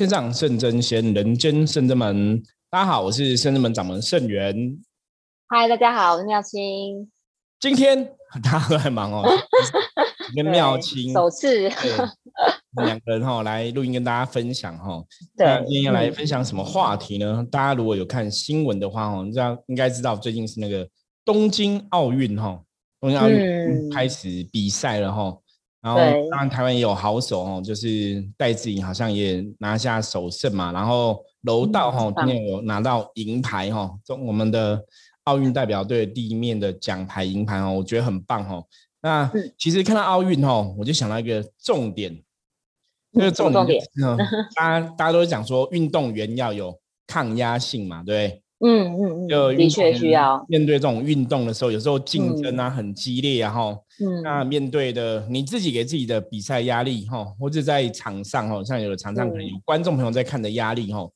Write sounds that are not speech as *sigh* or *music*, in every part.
天上圣真仙，人间圣真门。大家好，我是圣真门掌门圣元。嗨，大家好，我是妙清。今天大家都很忙哦，跟妙清 *laughs* 首次两个人哈来录音跟大家分享哈。对，今天要来分享什么话题呢？大家如果有看新闻的话哦，你知道应该知道最近是那个东京奥运哈，东京奥运开始比赛了哈。然后当然台湾也有好手哦，就是戴志颖好像也拿下首胜嘛。然后柔道哈今天有拿到银牌哈，中我们的奥运代表队第一面的奖牌银牌哦，我觉得很棒哦。那其实看到奥运哦，我就想到一个重点，这个重点，大家大家都讲说运动员要有抗压性嘛，对。嗯嗯嗯，的确需要。面对这种运动的时候，有时候竞争啊。很激烈啊哈，嗯，那。面对的你自己给自己的比赛压力哈，或者在场上哈，像有的场上可能有观众朋友在看的压力哈，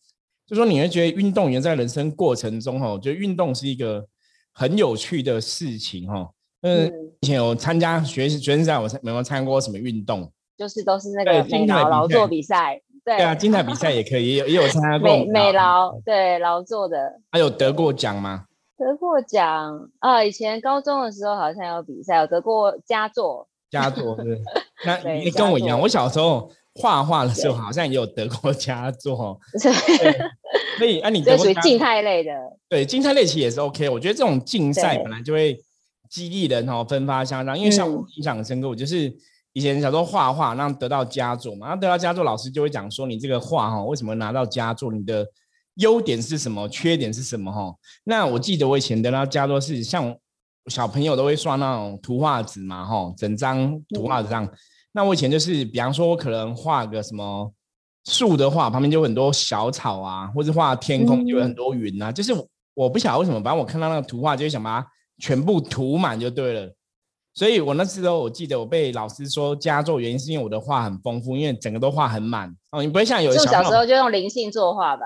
就说你会觉得运动员在人生过程中哈，觉得运动是一个很有趣的事情哈。嗯，以前有参加学学生赛，我没有参加过什么运动，就是都是那个美劳劳作比赛。对啊，精彩比赛也可以，也有也有参加过美美劳，对劳作的。还有得过奖吗？得过奖啊，以前高中的时候好像有比赛，有得过佳作。佳作是，那 *laughs* 你跟我一样，我小时候画画的时候好像也有得过佳作。*laughs* 对，所以啊，你这属于静态类的。对，静态类其实也是 OK。我觉得这种竞赛本来就会激励人哦，分发向上。因为像我印象很深刻，我就是。以前小时候画画，让得到佳作嘛，然后得到佳作，老师就会讲说你这个画哈，为什么拿到佳作？你的优点是什么？缺点是什么？哈，那我记得我以前得到佳作是像小朋友都会刷那种图画纸嘛，哈，整张图画纸上。那我以前就是，比方说我可能画个什么树的话，旁边就很多小草啊，或者画天空就有很多云啊，就是我不晓得为什么，反正我看到那个图画就想把它全部涂满就对了。所以我那时候我记得我被老师说佳作，原因是因为我的画很丰富，因为整个都画很满哦。你不会像有小时候就用灵性作画吧？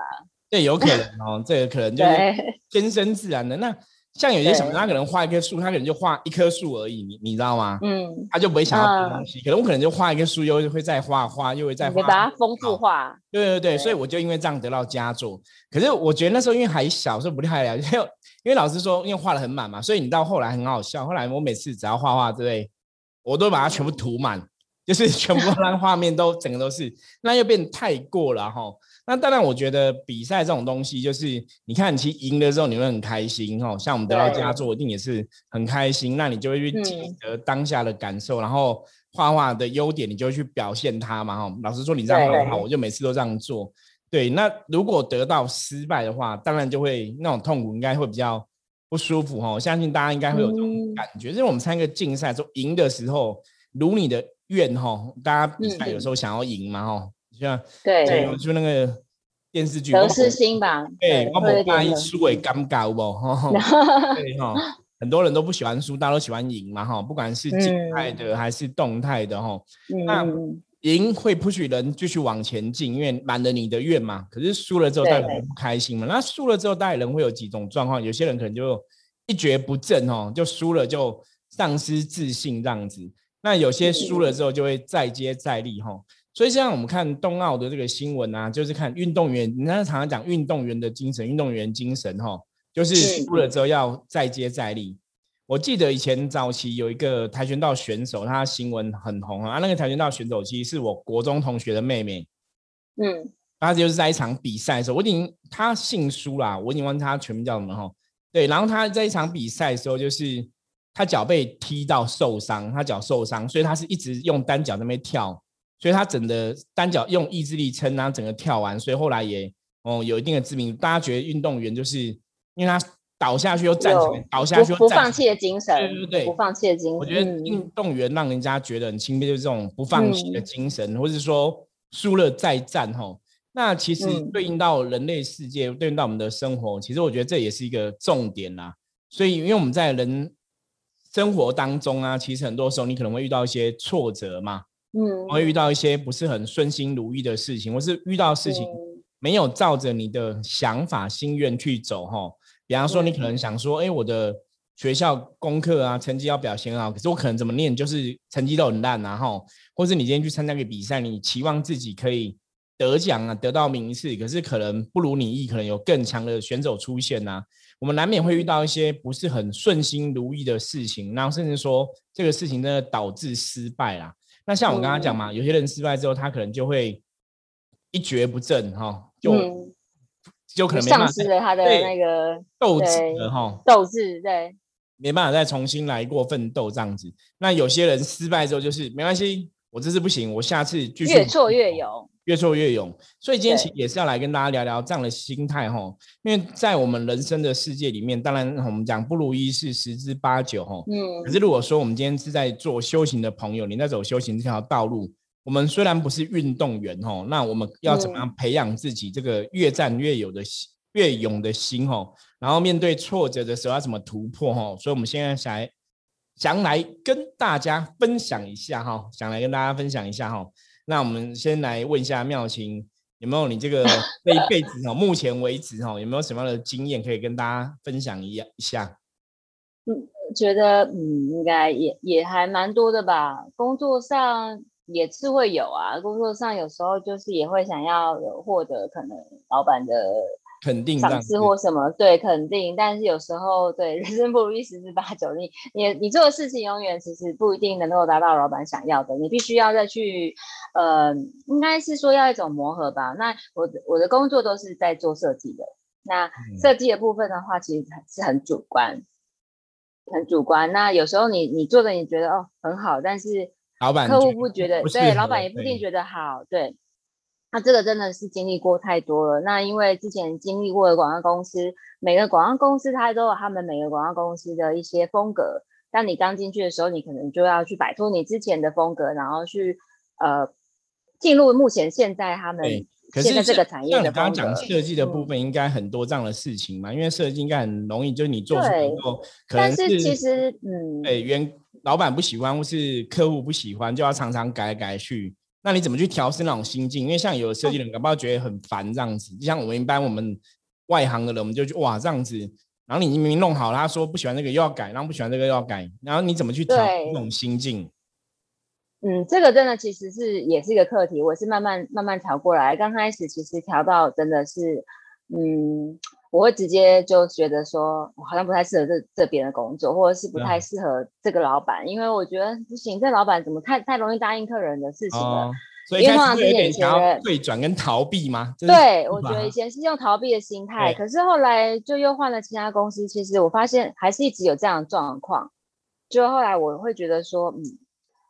对，有可能 *laughs* 哦，这个可能就是天生自然的。那像有些小朋友，他可能画一棵树，他可能就画一棵树而已，你你知道吗？嗯，他就不会想要东西。可能我可能就画一棵树，又会再画画，又会再画，把它丰富化。对对对，所以我就因为这样得到佳作。可是我觉得那时候因为还小，所以不太了解。*laughs* 因为老师说，因为画的很满嘛，所以你到后来很好笑。后来我每次只要画画，对不对？我都把它全部涂满，就是 *laughs* 全部让画面都整个都是，那又变太过了哈。那当然，我觉得比赛这种东西，就是你看，其实赢的时候你会很开心哈。像我们得到佳作，一定也是很开心。那你就会去记得当下的感受，然后画画的优点，你就会去表现它嘛哈。老师说你这样很好，我就每次都这样做。对，那如果得到失败的话，当然就会那种痛苦，应该会比较不舒服哈。我相信大家应该会有这种感觉，就是我们参加个竞赛，说赢的时候如你的愿哈。大家比赛有时候想要赢嘛哈，像对，就那个电视剧得失心吧。对，我们怕输会尴尬不哈？*laughs* 对哈，很多人都不喜欢输，大家都喜欢赢嘛哈。不管是静态的还是动态的哈，那。赢会 push 人继续往前进，因为满了你的愿嘛。可是输了之后，大家会不开心嘛？那输了之后，大家人会有几种状况？有些人可能就一蹶不振哦，就输了就丧失自信这样子。那有些输了之后就会再接再厉哈。所以像我们看冬奥的这个新闻啊，就是看运动员，人家常常讲运动员的精神，运动员精神哈，就是输了之后要再接再厉。我记得以前早期有一个跆拳道选手，他新闻很红啊。那个跆拳道选手其实是我国中同学的妹妹，嗯，他就是在一场比赛的时候，我已经他姓苏啦，我已经忘记他全名叫什么哈。对，然后他在一场比赛的时候，就是他脚被踢到受伤，他脚受伤，所以他是一直用单脚那边跳，所以他整个单脚用意志力撑，然后整个跳完，所以后来也哦有一定的知名度。大家觉得运动员就是因为他。倒下去又站起来，倒下去又不放弃的精神，对对对，不放弃的精神。我觉得运动员让人家觉得很钦佩，就是这种不放弃的精神，或是说输了再战吼。那其实对应到人类世界，对应到我们的生活，其实我觉得这也是一个重点啦。所以，因为我们在人生活当中啊，其实很多时候你可能会遇到一些挫折嘛，嗯，会遇到一些不是很顺心如意的事情，或是遇到事情没有照着你的想法心愿去走吼。比方说，你可能想说，哎，我的学校功课啊，成绩要表现好，可是我可能怎么念，就是成绩都很烂，然后，或是你今天去参加个比赛，你期望自己可以得奖啊，得到名次，可是可能不如你意，可能有更强的选手出现呐。我们难免会遇到一些不是很顺心如意的事情，然后甚至说这个事情真的导致失败啦。那像我刚刚讲嘛，有些人失败之后，他可能就会一蹶不振哈，就就可能丧失了他的那个斗志了哈，斗志对，没办法再重新来过奋斗这样子。那有些人失败之后就是没关系。我这次不行，我下次继续越挫越勇，越挫越勇。所以今天其实也是要来跟大家聊聊这样的心态哈。因为在我们人生的世界里面，当然我们讲不如意是十之八九哈。嗯。可是如果说我们今天是在做修行的朋友，你在走修行这条道路，我们虽然不是运动员哈，那我们要怎么样培养自己这个越战越有的越勇的心哈？然后面对挫折的时候要怎么突破哈？所以我们现在想。想来跟大家分享一下哈，想来跟大家分享一下哈。那我们先来问一下妙琴，有没有你这个这一辈子哈，*laughs* 目前为止哈，有没有什么样的经验可以跟大家分享一一下？嗯，觉得嗯，应该也也还蛮多的吧。工作上也是会有啊，工作上有时候就是也会想要有获得可能老板的。肯定赏识或什么，对，肯定。但是有时候，对，*laughs* 人生不如意十之八九，你你你做的事情永远其实不一定能够达到老板想要的，你必须要再去，呃，应该是说要一种磨合吧。那我的我的工作都是在做设计的，那设计的部分的话，其实是很主观，很主观。那有时候你你做的你觉得哦很好，但是老板客户不觉得，对，老板也不一定觉得好，对。那这个真的是经历过太多了。那因为之前经历过的广告公司，每个广告公司它都有他们每个广告公司的一些风格。当你刚进去的时候，你可能就要去摆脱你之前的风格，然后去呃进入目前现在他们现在这个产业的。刚刚讲设计的部分，应该很多这样的事情嘛？因为设计应该很容易，就是你做出以后，但是其实嗯，对，原老板不喜欢或是客户不喜欢，就要常常改改去。那你怎么去调试那种心境？因为像有的设计人，搞不好觉得很烦这样子。就像我们一般我们外行的人，我们就去哇这样子。然后你明明弄好了，他说不喜欢这个又要改，然后不喜欢这个又要改。然后你怎么去调那种心境？嗯，这个真的其实是也是一个课题。我是慢慢慢慢调过来。刚开始其实调到真的是，嗯，我会直接就觉得说，我好像不太适合这这边的工作，或者是不太适合这个老板，因为我觉得不行，这老板怎么太太容易答应客人的事情了。所以通常有点想要退转跟逃避吗？对，我觉得以前是用逃避的心态，可是后来就又换了其他公司。其实我发现还是一直有这样的状况。就后来我会觉得说，嗯，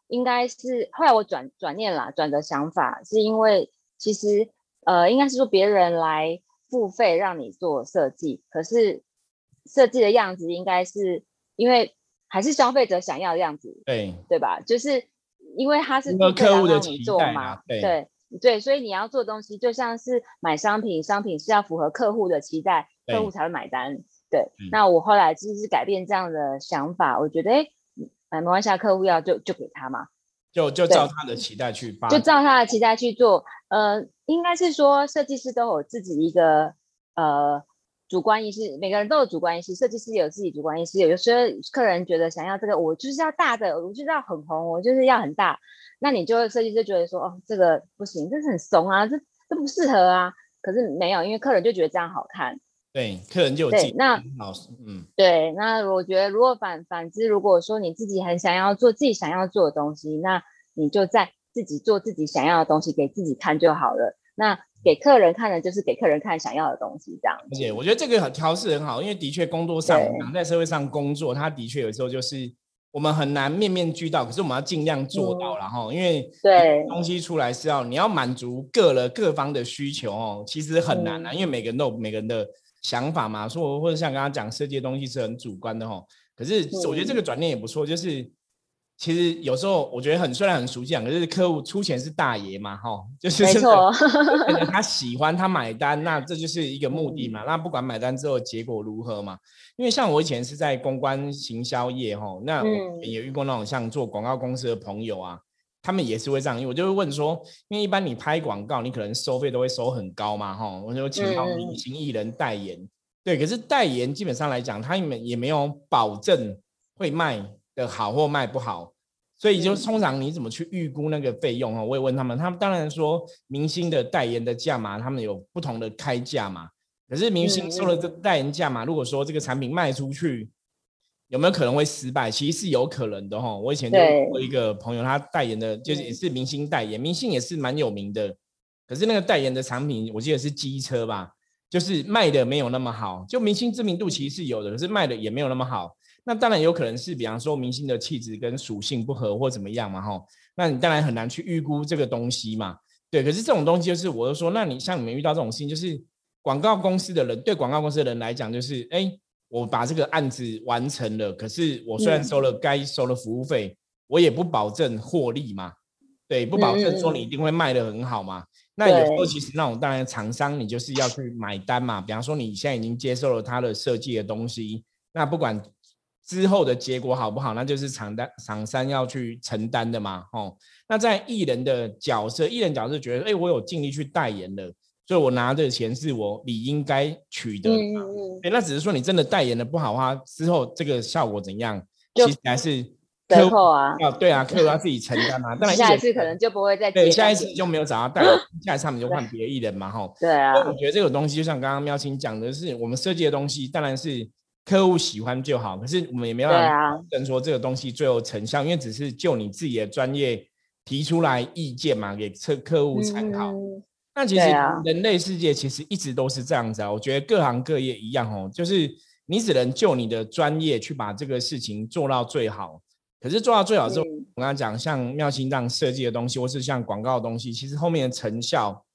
应该是后来我转转念啦，转的想法是因为其实呃，应该是说别人来付费让你做设计，可是设计的样子应该是因为还是消费者想要的样子，对对吧？就是。因为他是客户的期待嘛，对对，所以你要做东西，就像是买商品，商品是要符合客户的期待，客户才会买单。对，那我后来就是改变这样的想法，我觉得，哎，没关系，客户要就就给他嘛，就就照他的期待去发，就照他的期待去做。呃，应该是说设计师都有自己一个呃。主观意识，每个人都有主观意识。设计师也有自己主观意识。有时候客人觉得想要这个，我就是要大的，我就是要很红，我就是要很大。那你就设计师觉得说，哦，这个不行，这是很怂啊，这这不适合啊。可是没有，因为客人就觉得这样好看。对，客人就有对那嗯，对。那我觉得，如果反反之，如果说你自己很想要做自己想要做的东西，那你就在自己做自己想要的东西给自己看就好了。那。给客人看的就是给客人看想要的东西，这样。而且我觉得这个很调试很好，因为的确工作上，在社会上工作，他的确有时候就是我们很难面面俱到，可是我们要尽量做到，然后因为对东西出来是要你要满足各了各方的需求哦，其实很难啊，因为每个人都有每个人的想法嘛，说或者像刚刚讲设计的东西是很主观的哦，可是我觉得这个转念也不错，就是。其实有时候我觉得很虽然很熟悉可是客户出钱是大爷嘛，哈，就是没错，*laughs* *laughs* 他喜欢他买单，那这就是一个目的嘛。那不管买单之后结果如何嘛，因为像我以前是在公关行销业，哈，那也遇过那种像做广告公司的朋友啊，他们也是会这样，我就会问说，因为一般你拍广告，你可能收费都会收很高嘛，哈，我就请到明星艺人代言，对，可是代言基本上来讲，他们也没有保证会卖。的好或卖不好，所以就通常你怎么去预估那个费用哦？我也问他们，他们当然说明星的代言的价码，他们有不同的开价嘛。可是明星收了这代言价嘛，如果说这个产品卖出去，有没有可能会失败？其实是有可能的哈。我以前就我一个朋友，他代言的就是也是明星代言，明星也是蛮有名的。可是那个代言的产品，我记得是机车吧，就是卖的没有那么好。就明星知名度其实是有的，可是卖的也没有那么好。那当然有可能是，比方说明星的气质跟属性不合或怎么样嘛哈。那你当然很难去预估这个东西嘛。对，可是这种东西就是，我就说，那你像你们遇到这种事情，就是广告公司的人对广告公司的人来讲，就是哎。我把这个案子完成了，可是我虽然收了该收的服务费，我也不保证获利嘛，对，不保证说你一定会卖的很好嘛。那有时候其实那种当然厂商你就是要去买单嘛，比方说你现在已经接受了他的设计的东西，那不管之后的结果好不好，那就是厂单厂商要去承担的嘛，哦。那在艺人的角色，艺人角色觉得，哎，我有尽力去代言了。所以我拿的钱是我理应该取的，嗯嗯那只是说你真的代言的不好话，之后这个效果怎样，其实还是客户啊，啊对啊，客户要自己承担嘛。*laughs* 当然下一次可能就不会再对，下一次就没有找到代言，*laughs* 下一次他们就换别的艺人嘛，吼。对啊。我觉得这个东西就像刚刚喵青讲的是，我们设计的东西当然是客户喜欢就好，可是我们也没有办法跟说这个东西最后成效，因为只是就你自己的专业提出来意见嘛，给客客户参考。那其实人类世界其实一直都是这样子啊，我觉得各行各业一样哦，就是你只能就你的专业去把这个事情做到最好。可是做到最好之后，我刚刚讲像妙心这样设计的东西，或是像广告的东西，其实后面的成效，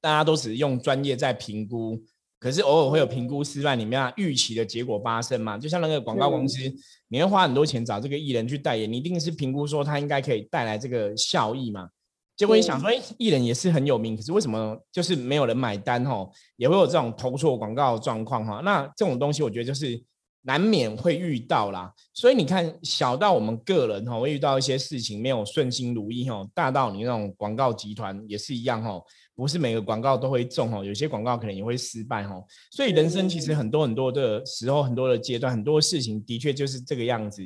大家都只是用专业在评估，可是偶尔会有评估失败，你没有预期的结果发生嘛？就像那个广告公司，你会花很多钱找这个艺人去代言，你一定是评估说他应该可以带来这个效益嘛？结果你想说，哎，艺人也是很有名，可是为什么就是没有人买单？吼，也会有这种投错广告状况哈。那这种东西，我觉得就是难免会遇到啦。所以你看，小到我们个人哈，会遇到一些事情没有顺心如意哈；大到你那种广告集团也是一样哈，不是每个广告都会中哈，有些广告可能也会失败哈。所以人生其实很多很多的时候，很多的阶段，很多事情的确就是这个样子。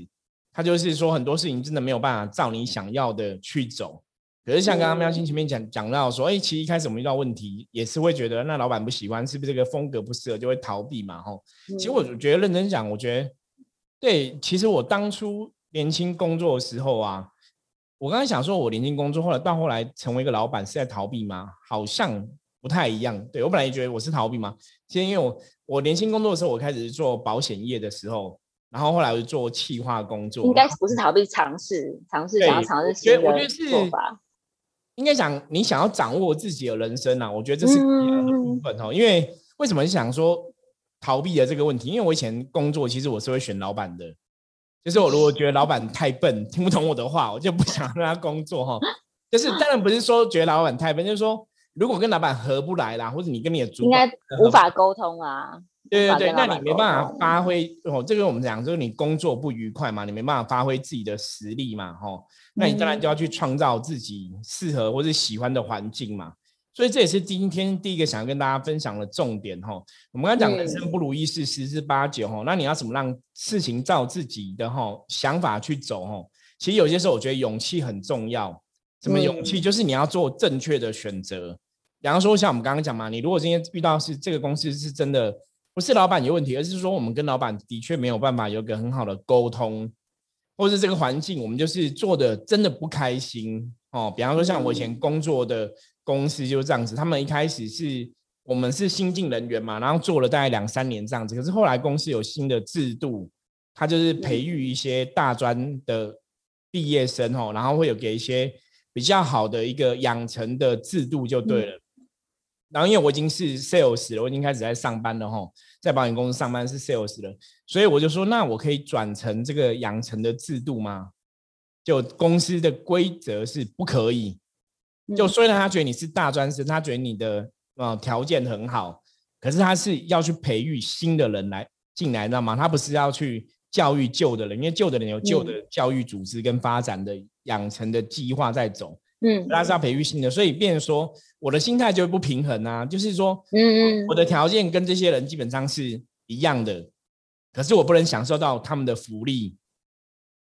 他就是说，很多事情真的没有办法照你想要的去走。可是像刚刚喵星前面讲讲到说，哎，其实一开始我们遇到问题，也是会觉得那老板不喜欢，是不是这个风格不适合，就会逃避嘛？吼，其实我觉得认真讲，我觉得对。其实我当初年轻工作的时候啊，我刚才想说，我年轻工作，后来到后来成为一个老板是在逃避吗？好像不太一样。对我本来也觉得我是逃避吗？其实因为我我年轻工作的时候，我开始做保险业的时候，然后后来我就做企划工作，应该不是逃避，尝试尝试想要尝试新的做法。应该讲，你想要掌握自己的人生啊，我觉得这是第二部分哦。因为为什么想说逃避的这个问题？因为我以前工作，其实我是会选老板的。就是我如果觉得老板太笨，听不懂我的话，我就不想让他工作哈。就是当然不是说觉得老板太笨，就是说如果跟老板合不来啦，或者你跟你的主应该无法沟通啊。对对对，那你没办法发挥哦。这个我们讲就是你工作不愉快嘛，你没办法发挥自己的实力嘛，哈。那你当然就要去创造自己适合或者喜欢的环境嘛。所以这也是今天第一个想要跟大家分享的重点哈。我们刚讲人生不如意事十之八九哈，那你要怎么让事情照自己的哈想法去走哈？其实有些时候我觉得勇气很重要。什么勇气？就是你要做正确的选择。比方说像我们刚刚讲嘛，你如果今天遇到是这个公司是真的。不是老板有问题，而是说我们跟老板的确没有办法有个很好的沟通，或是这个环境我们就是做的真的不开心哦。比方说像我以前工作的公司就是这样子，他们一开始是我们是新进人员嘛，然后做了大概两三年这样子，可是后来公司有新的制度，他就是培育一些大专的毕业生哦，然后会有给一些比较好的一个养成的制度就对了。然后因为我已经是 sales 了，我已经开始在上班了哈，在保险公司上班是 sales 了，所以我就说，那我可以转成这个养成的制度吗？就公司的规则是不可以。就虽然他觉得你是大专生，他觉得你的呃条件很好，可是他是要去培育新的人来进来，知道吗？他不是要去教育旧的人，因为旧的人有旧的教育组织跟发展的养成的计划在走。嗯，他是要培育新的，所以变说我的心态就会不平衡啊。就是说，嗯嗯，我的条件跟这些人基本上是一样的，可是我不能享受到他们的福利，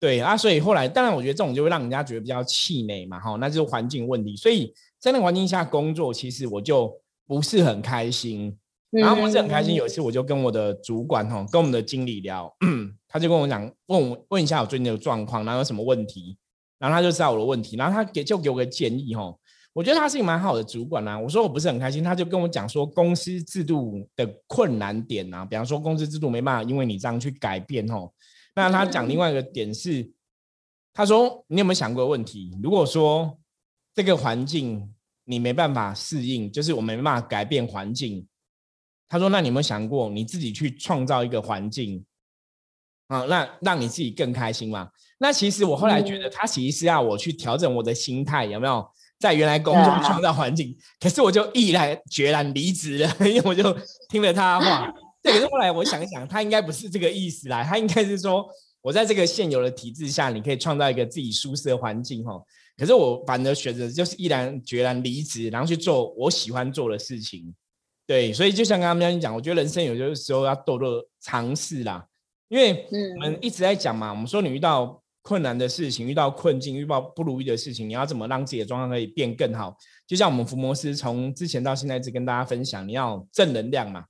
对啊，所以后来当然我觉得这种就会让人家觉得比较气馁嘛，哈，那就是环境问题。所以在那个环境下工作，其实我就不是很开心。然后不是很开心。有一次我就跟我的主管哈，跟我们的经理聊，*clears throat* 他就跟我讲，问我问一下我最近的状况，然后有什么问题，然后他就知道我的问题，然后他给就给我个建议哈。我觉得他是一个蛮好的主管呐。我说我不是很开心，他就跟我讲说公司制度的困难点呐，比方说公司制度没办法因为你这样去改变吼。那他讲另外一个点是，他说你有没有想过问题？如果说这个环境你没办法适应，就是我没办法改变环境。他说：“那你有没有想过，你自己去创造一个环境啊，那让你自己更开心嘛？那其实我后来觉得，他其实是要我去调整我的心态，有没有？在原来工作创造环境，可是我就毅然决然离职了，*laughs* 因为我就听了他的话。*laughs* 对，可是后来我想一想，他应该不是这个意思啦，他应该是说，我在这个现有的体制下，你可以创造一个自己舒适的环境哈。可是我反而选择就是毅然决然离职，然后去做我喜欢做的事情。”对，所以就像刚刚喵你讲，我觉得人生有些时候要多多尝试啦，因为我们一直在讲嘛，我们说你遇到困难的事情，遇到困境，遇到不如意的事情，你要怎么让自己的状况可以变更好？就像我们福摩斯从之前到现在一直跟大家分享，你要正能量嘛。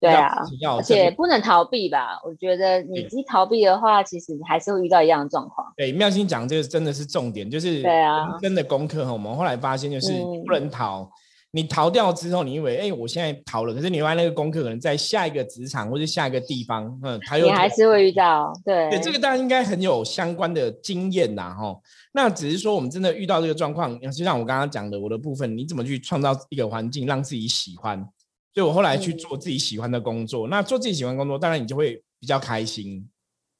对啊，而且不能逃避吧？我觉得你一逃避的话，其实你还是会遇到一样的状况。对，妙心讲这个真的是重点，就是对啊，真的功课哈。我们后来发现就是不能逃。你逃掉之后，你以为哎，我现在逃了，可是你外那个功课可能在下一个职场或者下一个地方，嗯，他又你还是会遇到，对，对，这个大家应该很有相关的经验呐，哈。那只是说我们真的遇到这个状况，就像我刚刚讲的，我的部分，你怎么去创造一个环境让自己喜欢？所以我后来去做自己喜欢的工作。那做自己喜欢工作，当然你就会比较开心。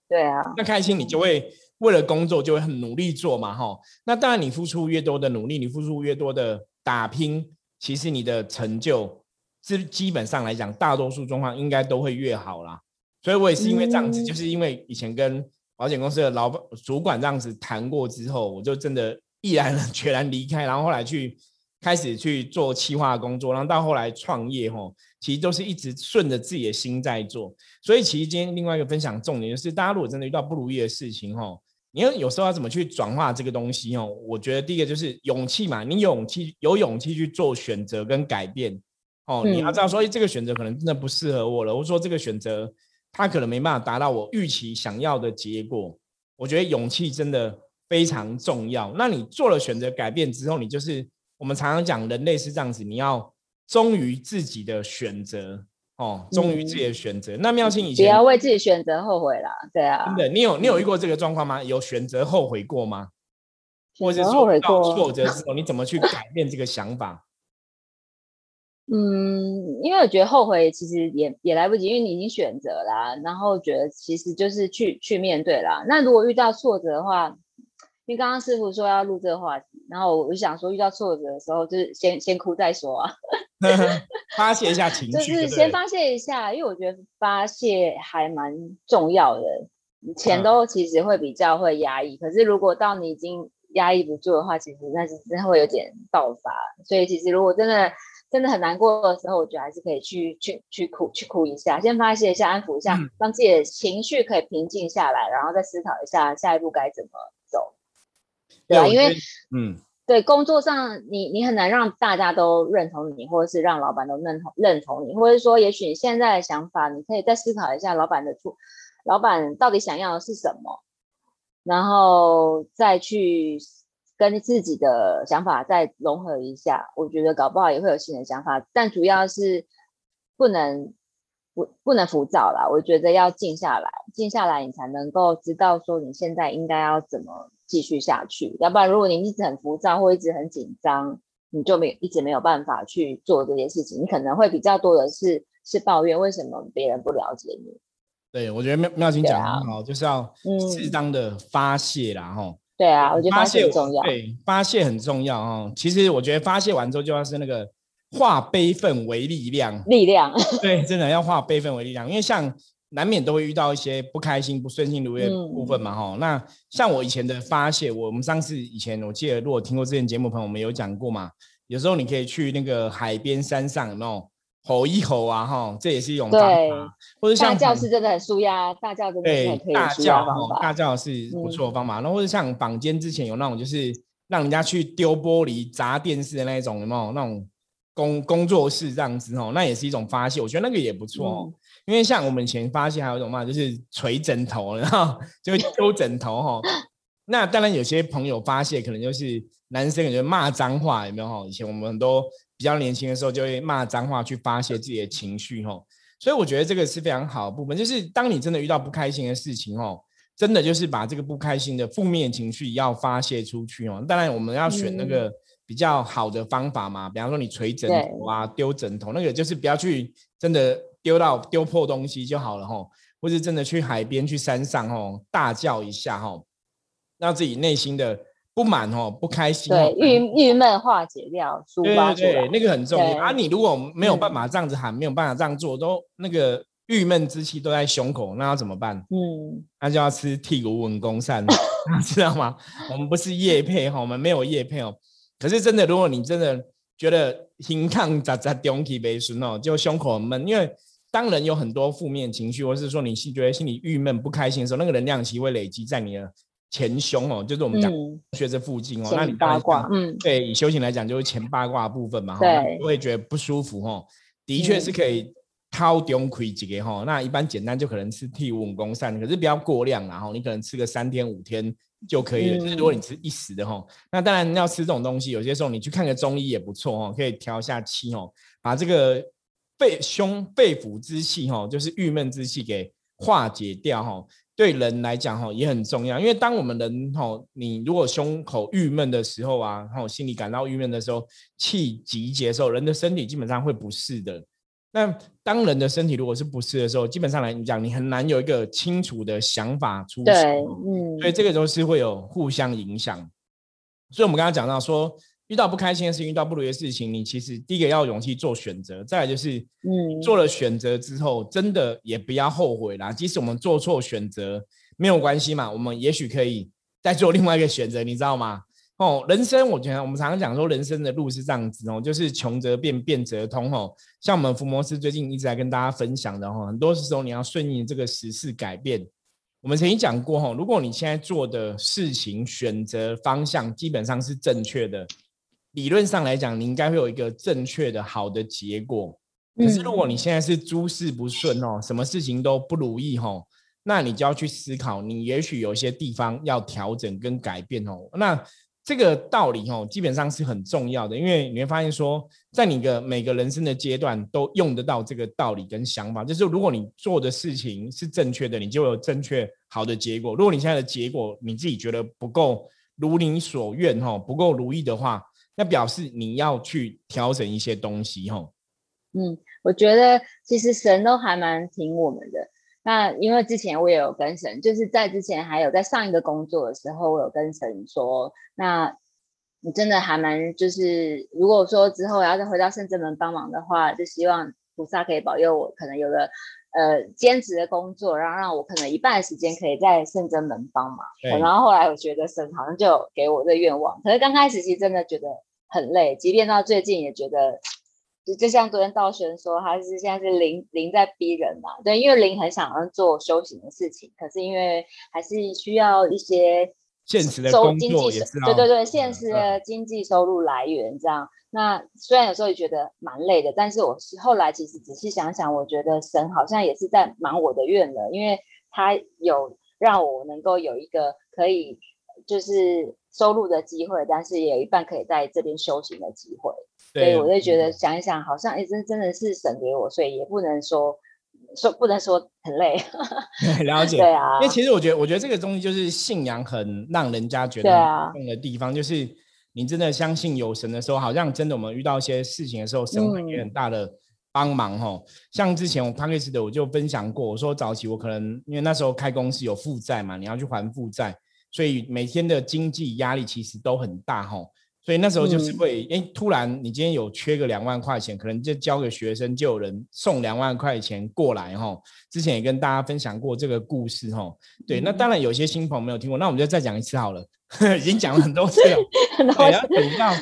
对啊，那开心你就会为了工作就会很努力做嘛，哈。那当然你付出越多的努力，你付出越多的打拼。其实你的成就，是基本上来讲，大多数状况应该都会越好啦。所以我也是因为这样子，就是因为以前跟保险公司的老板、主管这样子谈过之后，我就真的毅然决然离开，然后后来去开始去做企划工作，然后到后来创业吼，其实都是一直顺着自己的心在做。所以其实今天另外一个分享重点就是，大家如果真的遇到不如意的事情吼。你要有时候要怎么去转化这个东西哦？我觉得第一个就是勇气嘛，你勇气有勇气去做选择跟改变哦。你要知道说，这个选择可能真的不适合我了，或者说这个选择它可能没办法达到我预期想要的结果。我觉得勇气真的非常重要。那你做了选择改变之后，你就是我们常常讲人类是这样子，你要忠于自己的选择。哦，忠于自己的选择。那妙清以前不要为自己选择后悔啦，对啊。真的，你有你有遇过这个状况吗？有选择后悔过吗？或者是后悔过挫折之后，你怎么去改变这个想法？嗯，因为我觉得后悔其实也也来不及，因为你已经选择啦。然后觉得其实就是去去面对啦。那如果遇到挫折的话，因为刚刚师傅说要录这个话题，然后我就想说，遇到挫折的时候，就是先先哭再说啊，*laughs* 发泄一下情绪，就是先发泄一下，因为我觉得发泄还蛮重要的。前都其实会比较会压抑，可是如果到你已经压抑不住的话，其实那是真的会有点爆发。所以其实如果真的真的很难过的时候，我觉得还是可以去去去哭去哭一下，先发泄一下，安抚一下，让自己的情绪可以平静下来，然后再思考一下下一步该怎么走。对啊，因为嗯，对工作上你你很难让大家都认同你，或者是让老板都认同认同你，或者说也许你现在的想法，你可以再思考一下老板的处，老板到底想要的是什么，然后再去跟自己的想法再融合一下，我觉得搞不好也会有新的想法，但主要是不能不不能浮躁啦，我觉得要静下来，静下来你才能够知道说你现在应该要怎么。继续下去，要不然如果你一直很浮躁或一直很紧张，你就没一直没有办法去做这些事情。你可能会比较多的是是抱怨为什么别人不了解你。对，我觉得妙妙清讲很好，就是要适当的发泄啦，哈。对啊，我觉得发泄很重要。对，发泄很重要哦。其实我觉得发泄完之后就要是那个化悲愤为力量，力量。*laughs* 对，真的要化悲愤为力量，因为像。难免都会遇到一些不开心、不顺心如意的部分嘛，哈。那像我以前的发泄，我们上次以前我记得，如果听过之前节目朋友，我们有讲过嘛。有时候你可以去那个海边、山上，那种吼一吼啊，哈，这也是一种方法。或者像大叫是真的很舒压，大叫真的很可以大叫大叫是不错的方法。然后或者像坊间之前有那种就是让人家去丢玻璃、砸电视的那一种，有没有那种工工作室这样子哦？那也是一种发泄，我觉得那个也不错哦。因为像我们以前发泄还有一种嘛，就是捶枕头，然后 *laughs* 就揪枕头哈。那当然有些朋友发泄可能就是男生，感觉骂脏话，有没有哈？以前我们很多比较年轻的时候就会骂脏话去发泄自己的情绪哈。所以我觉得这个是非常好的部分，就是当你真的遇到不开心的事情哦，真的就是把这个不开心的负面情绪要发泄出去哦。当然我们要选那个比较好的方法嘛，比方说你捶枕头啊、丢枕头，那个就是不要去真的。丢到丢破东西就好了吼，或是真的去海边、去山上吼，大叫一下吼，让自己内心的不满吼、不开心，对郁郁闷化解掉，对对对，那个很重要啊。你如果没有办法这样子喊，没有办法这样做，都那个郁闷之气都在胸口，那要怎么办？嗯，那就要吃剔骨稳功散，*laughs* 知道吗？我们不是叶配哈，我们没有叶配哦。可是真的，如果你真的觉得心抗咋咋中气背顺哦，就胸口很闷，因为。当人有很多负面情绪，或是说你是觉得心里郁闷、不开心的时候，那个能量其实会累积在你的前胸哦，就是我们讲穴这附近哦。那你八卦，嗯，对，以修行来讲，就是前八卦部分嘛，哈，会觉得不舒服哈。的确是可以掏中亏几个哈。那一般简单就可能吃替五功散，可是不要过量然后你可能吃个三天五天就可以了。就是如果你吃一时的哈，那当然要吃这种东西，有些时候你去看个中医也不错哦，可以调一下气哦，把这个。肺胸肺腑之气哈，就是郁闷之气给化解掉哈。对人来讲哈也很重要，因为当我们人哈，你如果胸口郁闷的时候啊，然后心里感到郁闷的时候，气集结的时候，人的身体基本上会不适的。那当人的身体如果是不适的时候，基本上来讲，你很难有一个清楚的想法出现。对，嗯，所以这个都是会有互相影响。所以我们刚刚讲到说。遇到不开心的事情，遇到不如意的事情，你其实第一个要勇气做选择，再来就是，嗯，做了选择之后，真的也不要后悔啦。即使我们做错选择，没有关系嘛，我们也许可以再做另外一个选择，你知道吗？哦，人生我觉得我们常常讲说，人生的路是这样子哦，就是穷则变，变则通哦。像我们福摩斯最近一直在跟大家分享的哦，很多时候你要顺应这个时事改变。我们曾经讲过哦，如果你现在做的事情、选择方向基本上是正确的。理论上来讲，你应该会有一个正确的好的结果。可是如果你现在是诸事不顺哦，什么事情都不如意哦，那你就要去思考，你也许有些地方要调整跟改变哦。那这个道理哦，基本上是很重要的，因为你会发现说，在你的每个人生的阶段都用得到这个道理跟想法。就是如果你做的事情是正确的，你就有正确好的结果。如果你现在的结果你自己觉得不够如你所愿哈，不够如意的话，那表示你要去调整一些东西，吼。嗯，我觉得其实神都还蛮挺我们的。那因为之前我也有跟神，就是在之前还有在上一个工作的时候，我有跟神说，那你真的还蛮就是，如果说之后要再回到圣真门帮忙的话，就希望菩萨可以保佑我，可能有个呃兼职的工作，然后让我可能一半时间可以在圣真门帮忙。然后后来我觉得神好像就给我这愿望，可是刚开始其实真的觉得。很累，即便到最近也觉得，就就像昨天道玄说，他是现在是灵灵在逼人嘛，对，因为灵很想要做修行的事情，可是因为还是需要一些现实的收经济，对对对，现实的经济收入来源这样。那虽然有时候也觉得蛮累的，但是我是后来其实仔细想想，我觉得神好像也是在忙我的愿了，因为他有让我能够有一个可以就是。收入的机会，但是也有一半可以在这边修行的机会，所以我就觉得想一想，好像哎，真真的是省给我，所以也不能说说不能说很累。*laughs* 了解，对啊，因为其实我觉得，我觉得这个东西就是信仰很让人家觉得用的地方，就是你真的相信有神的时候，好像真的我们遇到一些事情的时候，神会给很大的帮忙哈。像之前我 p a c k 的我就分享过，我说早期我可能因为那时候开公司有负债嘛，你要去还负债。所以每天的经济压力其实都很大哈，所以那时候就是会，哎，突然你今天有缺个两万块钱，可能就交给学生，就有人送两万块钱过来哈。之前也跟大家分享过这个故事哈。对，那当然有些新朋友没有听过，那我们就再讲一次好了，*laughs* 已经讲了很多次了。*laughs* 对，要等到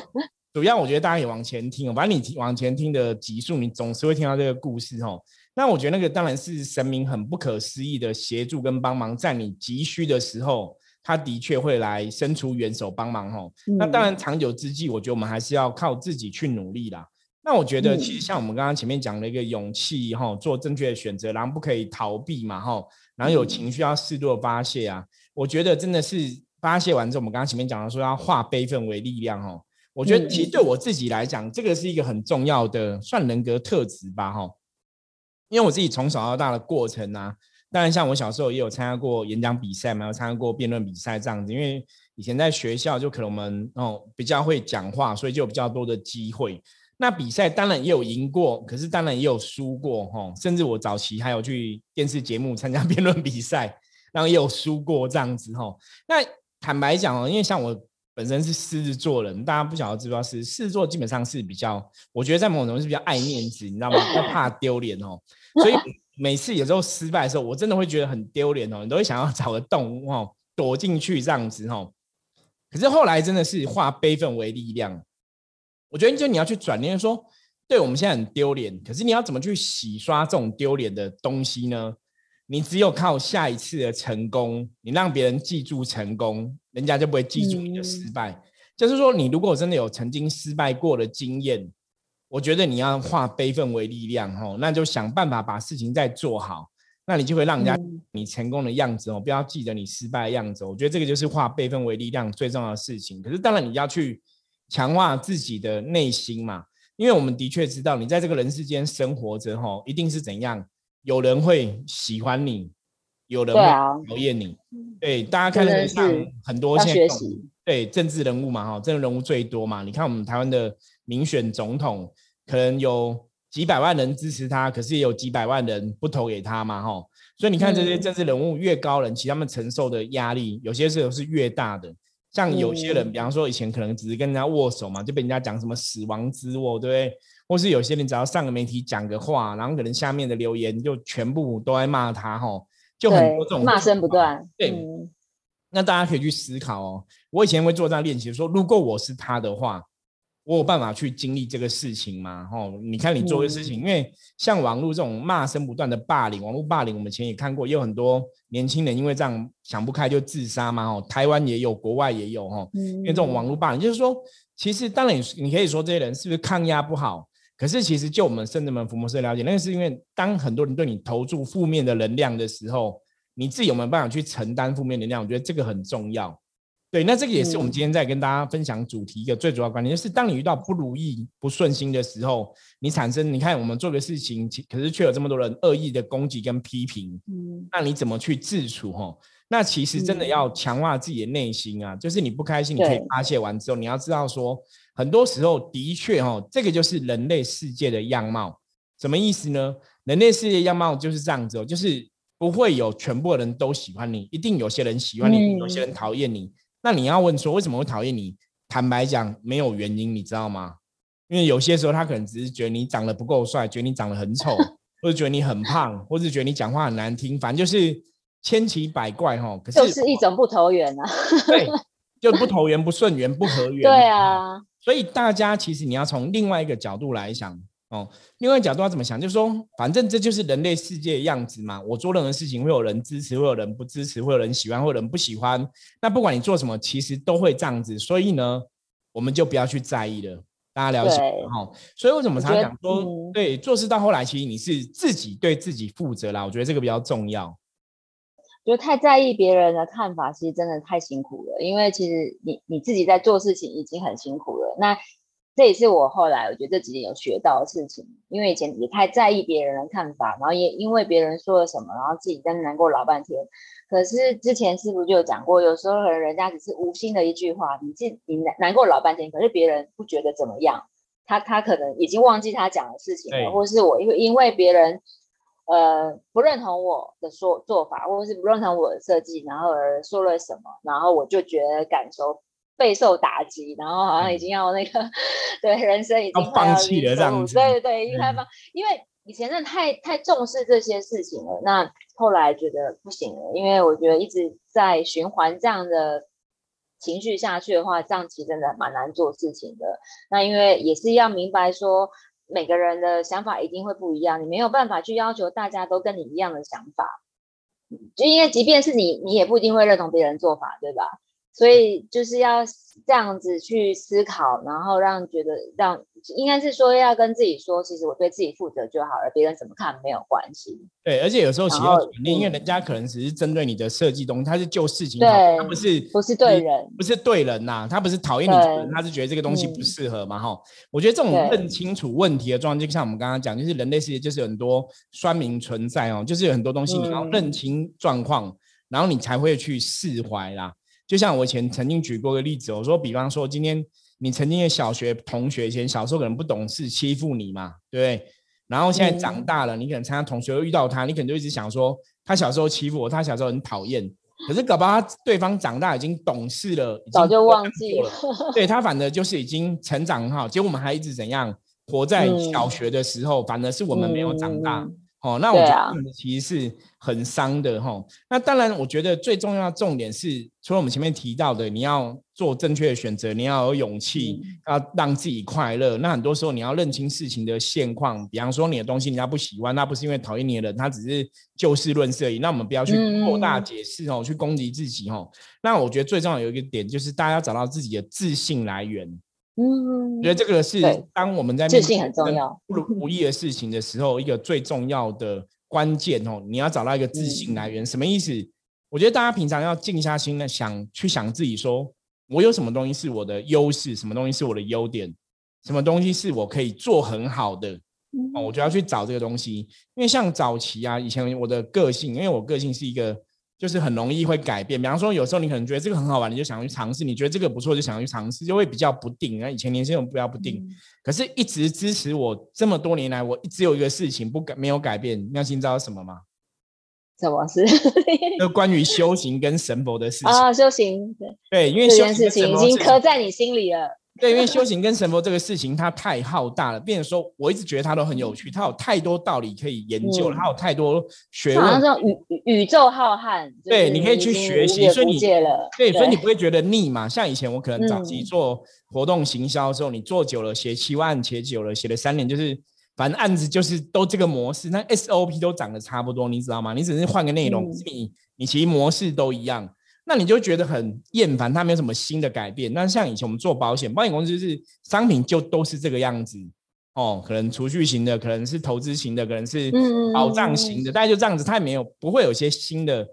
主要我觉得大家也往前听哦，反正你往前听的集数，你总是会听到这个故事哦。那我觉得那个当然是神明很不可思议的协助跟帮忙，在你急需的时候，他的确会来伸出援手帮忙哦。那当然长久之计，我觉得我们还是要靠自己去努力啦。那我觉得其实像我们刚刚前面讲的一个勇气哈，做正确的选择，然后不可以逃避嘛哈，然后有情绪要适度的发泄啊。我觉得真的是发泄完之后，我们刚刚前面讲的说要化悲愤为力量哦。我觉得其实对我自己来讲，这个是一个很重要的算人格特质吧，哈。因为我自己从小到大的过程啊，当然像我小时候也有参加过演讲比赛嘛，有参加过辩论比赛这样子。因为以前在学校就可能我们哦比较会讲话，所以就有比较多的机会。那比赛当然也有赢过，可是当然也有输过，哈。甚至我早期还有去电视节目参加 *laughs* 辩论比赛，然后也有输过这样子，哈。那坦白讲哦，因为像我。本身是狮子座人，大家不晓得知不知道是狮子座，基本上是比较，我觉得在某种程度是比较爱面子，你知道吗？要怕丢脸哦，所以每次有时候失败的时候，我真的会觉得很丢脸哦，你都会想要找个洞哦躲进去这样子哦。可是后来真的是化悲愤为力量，我觉得就你要去转念说，对我们现在很丢脸，可是你要怎么去洗刷这种丢脸的东西呢？你只有靠下一次的成功，你让别人记住成功，人家就不会记住你的失败。就是说，你如果真的有曾经失败过的经验，我觉得你要化悲愤为力量，吼，那就想办法把事情再做好，那你就会让人家你成功的样子哦，不要记得你失败的样子。我觉得这个就是化悲愤为力量最重要的事情。可是当然你要去强化自己的内心嘛，因为我们的确知道你在这个人世间生活着，吼，一定是怎样。有人会喜欢你，有人会讨厌你。对，大家看那个上很多现在对政治人物嘛，哈，政治人物最多嘛。你看我们台湾的民选总统，可能有几百万人支持他，可是也有几百万人不投给他嘛，吼。所以你看这些政治人物越高人其实，他们承受的压力有些时候是越大的。像有些人，比方说以前可能只是跟人家握手嘛，就被人家讲什么死亡之握，对不对？或是有些人只要上个媒体讲个话，然后可能下面的留言就全部都在骂他，吼，就很多这种骂声不断。对，那大家可以去思考哦。我以前会做这样练习，说如果我是他的话，我有办法去经历这个事情吗？哦，你看你做的事情，因为像网络这种骂声不断的霸凌，网络霸凌，我们前也看过，也有很多年轻人因为这样想不开就自杀嘛。哦，台湾也有，国外也有，哈。因为这种网络霸凌，就是说，其实当然你你可以说这些人是不是抗压不好？可是，其实就我们圣人们、福摩斯了解，那个是因为当很多人对你投注负面的能量的时候，你自己有没有办法去承担负面能量？我觉得这个很重要。对，那这个也是我们今天在跟大家分享主题一个最主要观点，就是当你遇到不如意、不顺心的时候，你产生你看我们做的事情，可是却有这么多人恶意的攻击跟批评，嗯，那你怎么去自处？哈，那其实真的要强化自己的内心啊，就是你不开心，你可以发泄完之后，你要知道说。很多时候的确哈，这个就是人类世界的样貌。什么意思呢？人类世界样貌就是这样子哦，就是不会有全部的人都喜欢你，一定有些人喜欢你，有些人讨厌你。那你要问说为什么会讨厌你？坦白讲，没有原因，你知道吗？因为有些时候他可能只是觉得你长得不够帅，觉得你长得很丑，*laughs* 或者觉得你很胖，或者觉得你讲话很难听，反正就是千奇百怪哈。可是就是一种不投缘啊。*laughs* 对，就不投缘、不顺缘、不合缘。对啊。所以大家其实你要从另外一个角度来想哦，另外角度要怎么想？就是说，反正这就是人类世界的样子嘛。我做任何事情会有人支持，会有人不支持，会有人喜欢，会有人不喜欢。那不管你做什么，其实都会这样子。所以呢，我们就不要去在意了。大家了解哈。所以为什么常讲说，对做事到后来，其实你是自己对自己负责啦。我觉得这个比较重要。就太在意别人的看法，其实真的太辛苦了。因为其实你你自己在做事情已经很辛苦了。那这也是我后来我觉得这几年有学到的事情。因为以前也太在意别人的看法，然后也因为别人说了什么，然后自己在难过老半天。可是之前师傅就有讲过，有时候可能人家只是无心的一句话，你自你难难过老半天，可是别人不觉得怎么样，他他可能已经忘记他讲的事情了，或是我因为因为别人。呃，不认同我的说做法，或者是不认同我的设计，然后而说了什么，然后我就觉得感受备受打击，然后好像已经要那个，对人生已经放弃了这样子。对对对，应该放，因为以前真的太太重视这些事情了，那后来觉得不行了，因为我觉得一直在循环这样的情绪下去的话，这样其实真的蛮难做事情的。那因为也是要明白说，每个人的想法一定会不一样，你没有办法去要求大家都跟你一样的想法。就因为即便是你，你也不一定会认同别人做法，对吧？所以就是要这样子去思考，然后让觉得让应该是说要跟自己说，其实我对自己负责就好了，别人怎么看没有关系。对，而且有时候企业肯定，因为人家可能只是针对你的设计东西，他是就事情，对，他不是不是对人，不是对人呐，他不是讨厌你他是觉得这个东西不适合嘛，哈。我觉得这种认清楚问题的状态，就像我们刚刚讲，就是人类世界就是有很多酸民存在哦，就是有很多东西你要认清状况，然后你才会去释怀啦。就像我以前曾经举过个例子，我说，比方说，今天你曾经的小学同学，以前小时候可能不懂事，欺负你嘛，对不对？然后现在长大了，你可能参加同学又遇到他，你可能就一直想说，他小时候欺负我，他小时候很讨厌。可是搞不好对方长大已经懂事了，早就忘记了。对他反而就是已经成长很好，结果我们还一直怎样活在小学的时候，反而是我们没有长大。哦，那我觉得其实是很伤的哈。那当然，我觉得最重要的重点是，除了我们前面提到的，你要做正确的选择，你要有勇气，要让自己快乐。那很多时候，你要认清事情的现况。比方说，你的东西人家不喜欢，那不是因为讨厌你的人，他只是就事论事而已。那我们不要去扩大解释哦，去攻击自己哦。那我觉得最重要有一个点，就是大家要找到自己的自信来源。嗯，觉得这个是当我们在自信很重要不如不易的事情的时候，一个最重要的关键哦，你要找到一个自信来源。什么意思？我觉得大家平常要静下心来想，去想自己说，我有什么东西是我的优势，什么东西是我的优点，什么东西是我可以做很好的哦，我就要去找这个东西。因为像早期啊，以前我的个性，因为我个性是一个。就是很容易会改变，比方说有时候你可能觉得这个很好玩，你就想要去尝试；你觉得这个不错，就想要去尝试，就会比较不定。那以前年轻人比较不定，可是一直支持我这么多年来，我一直有一个事情不改，没有改变。妙心知道什么吗？什么事？就关于修行跟神佛的事情啊，修行对对，因为这件事情已经刻在你心里了。对，因为修行跟神佛这个事情，它太浩大了。变成说，我一直觉得它都很有趣，它有太多道理可以研究了，它有太多学问。好像宇宇宙浩瀚，对，你可以去学习，所以你对，所以你不会觉得腻嘛？像以前我可能早期做活动行销的时候，你做久了，写七万，写久了，写了三年，就是反正案子就是都这个模式，那 SOP 都长得差不多，你知道吗？你只是换个内容，你你其实模式都一样。那你就觉得很厌烦，它没有什么新的改变。那像以前我们做保险，保险公司是商品就都是这个样子哦，可能储蓄型的，可能是投资型的，可能是保障型的，大概就这样子，它也没有不会有一些新的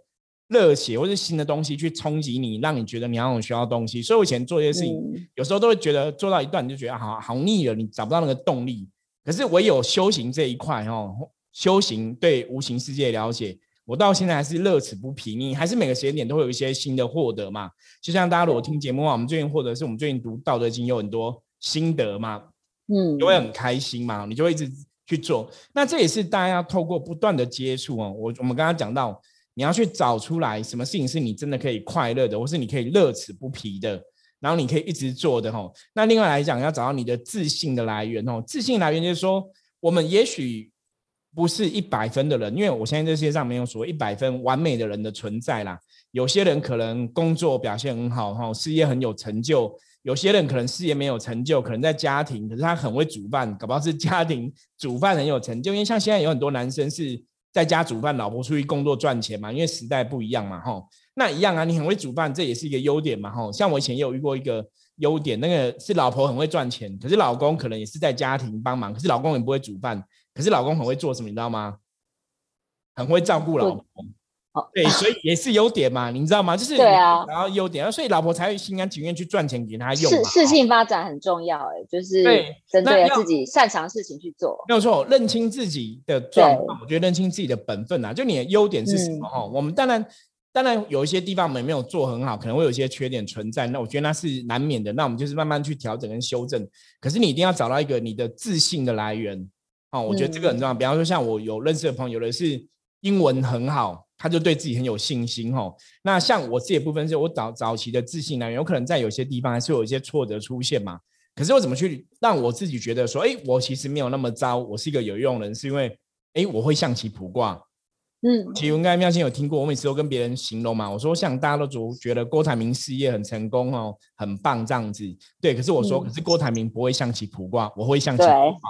热血或是新的东西去冲击你，让你觉得你要有需要东西。所以我以前做这些事情，有时候都会觉得做到一段你就觉得好好腻了，你找不到那个动力。可是唯有修行这一块哦，修行对无形世界了解。我到现在还是乐此不疲，你还是每个时间点都会有一些新的获得嘛？就像大家如果听节目啊，我们最近获得是我们最近读《道德经》有很多心得嘛，嗯，就会很开心嘛，你就会一直去做。那这也是大家要透过不断的接触哦。我我们刚刚讲到，你要去找出来什么事情是你真的可以快乐的，或是你可以乐此不疲的，然后你可以一直做的哈。那另外来讲，要找到你的自信的来源哦。自信来源就是说，我们也许。不是一百分的人，因为我相信这世界上没有所谓一百分完美的人的存在啦。有些人可能工作表现很好，哈，事业很有成就；有些人可能事业没有成就，可能在家庭，可是他很会煮饭，搞不好是家庭煮饭很有成就。因为像现在有很多男生是在家煮饭，老婆出去工作赚钱嘛，因为时代不一样嘛，哈。那一样啊，你很会煮饭，这也是一个优点嘛，哈。像我以前也有遇过一个优点，那个是老婆很会赚钱，可是老公可能也是在家庭帮忙，可是老公也不会煮饭。可是老公很会做什么，你知道吗？很会照顾老婆，对，所以也是优点嘛，*laughs* 你知道吗？就是对啊，然后优点，所以老婆才会心甘情愿去赚钱给他用。事事性发展很重要，哎，就是对针对自己擅长的事情去做。没有错，认清自己的状况，我觉得认清自己的本分啊，就你的优点是什么哈？我们当然当然有一些地方我们没有做很好，可能会有一些缺点存在，那我觉得那是难免的，那我们就是慢慢去调整跟修正。可是你一定要找到一个你的自信的来源。哦，我觉得这个很重要。比方说，像我有认识的朋友，有的是英文很好，他就对自己很有信心。哦，那像我自己部分是我早早期的自信来源，有可能在有些地方还是有一些挫折出现嘛。可是我怎么去让我自己觉得说，哎，我其实没有那么糟，我是一个有用人，是因为，哎，我会象棋卜卦。嗯，其实应该妙心有听过，我每次都跟别人形容嘛，我说像大家都觉觉得郭台铭事业很成功哦，很棒这样子，对，可是我说，可是郭台铭不会象棋卜卦，我会象棋卜卦。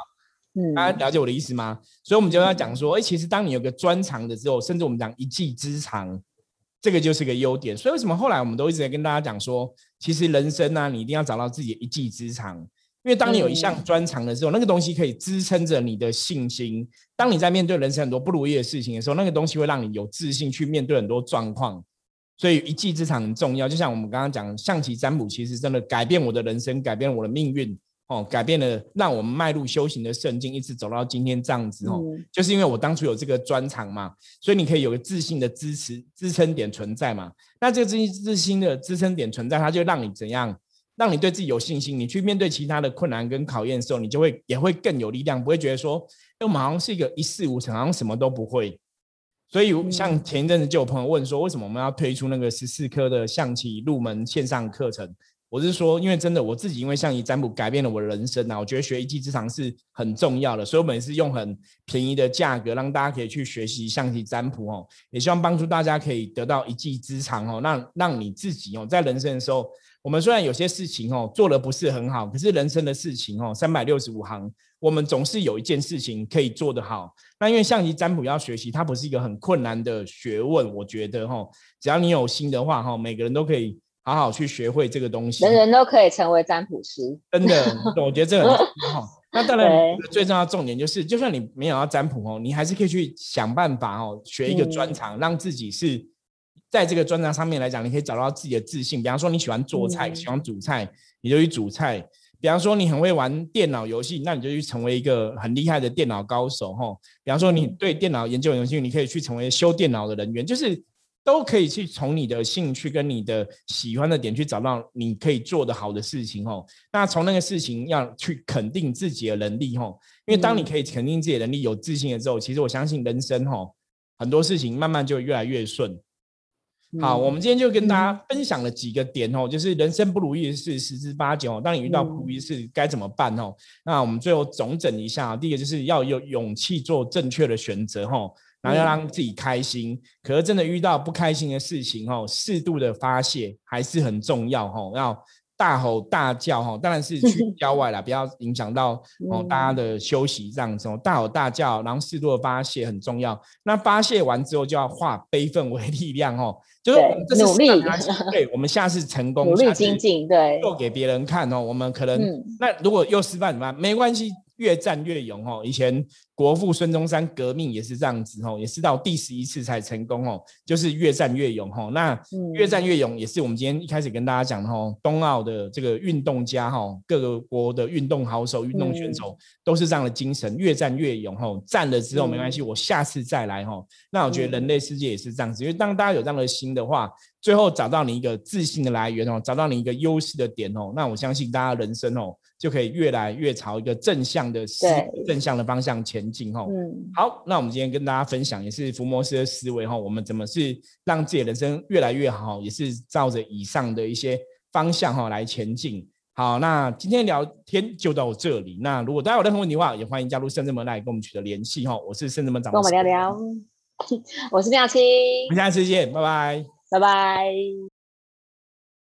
嗯，大家了解我的意思吗？所以，我们就要讲说，哎，其实当你有个专长的时候，甚至我们讲一技之长，这个就是个优点。所以，为什么后来我们都一直在跟大家讲说，其实人生呢，你一定要找到自己的一技之长，因为当你有一项专长的时候，那个东西可以支撑着你的信心。当你在面对人生很多不如意的事情的时候，那个东西会让你有自信去面对很多状况。所以，一技之长很重要。就像我们刚刚讲，象棋占卜，其实真的改变我的人生，改变了我的命运。哦，改变了，让我们迈入修行的圣境，一直走到今天这样子哦，就是因为我当初有这个专长嘛，所以你可以有个自信的支持支撑点存在嘛。那这个自信自信的支撑点存在，它就让你怎样，让你对自己有信心。你去面对其他的困难跟考验的时候，你就会也会更有力量，不会觉得说，哎，我们好像是一个一事无成，好像什么都不会。所以像前一阵子就有朋友问说，为什么我们要推出那个十四科的象棋入门线上课程？我是说，因为真的我自己因为象棋占卜改变了我的人生呐，我觉得学一技之长是很重要的，所以我们是用很便宜的价格让大家可以去学习象棋占卜哦，也希望帮助大家可以得到一技之长哦，让让你自己哦在人生的时候，我们虽然有些事情哦做的不是很好，可是人生的事情哦三百六十五行，我们总是有一件事情可以做得好。那因为象棋占卜要学习，它不是一个很困难的学问，我觉得哈，只要你有心的话哈，每个人都可以。好好去学会这个东西，人人都可以成为占卜师。真的，*laughs* 我觉得这很好。那当然，最重要的重点就是，就算你没有要占卜哦，你还是可以去想办法哦，学一个专长，让自己是在这个专长上面来讲，你可以找到自己的自信。比方说，你喜欢做菜，喜欢煮菜，你就去煮菜；比方说，你很会玩电脑游戏，那你就去成为一个很厉害的电脑高手哈。比方说，你对电脑研究有兴趣，你可以去成为修电脑的人员，就是。都可以去从你的兴趣跟你的喜欢的点去找到你可以做的好的事情哦。那从那个事情要去肯定自己的能力哦，因为当你可以肯定自己的能力、有自信的时候，其实我相信人生哦，很多事情慢慢就越来越顺。好，我们今天就跟大家分享了几个点哦，就是人生不如意的事十之八九哦。当你遇到不如意事该怎么办哦？那我们最后总整一下，第一个就是要有勇气做正确的选择哈。然后要让自己开心，可是真的遇到不开心的事情哦，适度的发泄还是很重要哦。要大吼大叫哈，当然是去郊外啦，*laughs* 不要影响到哦大家的休息这样子哦。大吼大叫，然后适度的发泄很重要。那发泄完之后，就要化悲愤为力量哦，就是努力，对，我们下次成功，*laughs* 努力精进，对，做给别人看哦。我们可能那如果又失败怎么办？没关系。越战越勇哦！以前国父孙中山革命也是这样子哦，也是到第十一次才成功哦，就是越战越勇哦。那越战越勇也是我们今天一开始跟大家讲的哦，冬奥的这个运动家哈，各个国的运动好手、运动选手都是这样的精神，越战越勇哦。战了之后没关系，我下次再来哈。那我觉得人类世界也是这样子，因为当大家有这样的心的话，最后找到你一个自信的来源哦，找到你一个优势的点哦，那我相信大家人生哦。就可以越来越朝一个正向的思正向的方向前进哈。嗯，好，那我们今天跟大家分享也是福摩斯的思维哈，我们怎么是让自己的人生越来越好，也是照着以上的一些方向哈来前进。好，那今天聊天就到这里。那如果大家有任何问题的话，也欢迎加入圣智门来跟我们取得联系哈。我是圣智门长，跟我们聊聊。*laughs* 我是妙青，我们下次见，拜拜，拜拜。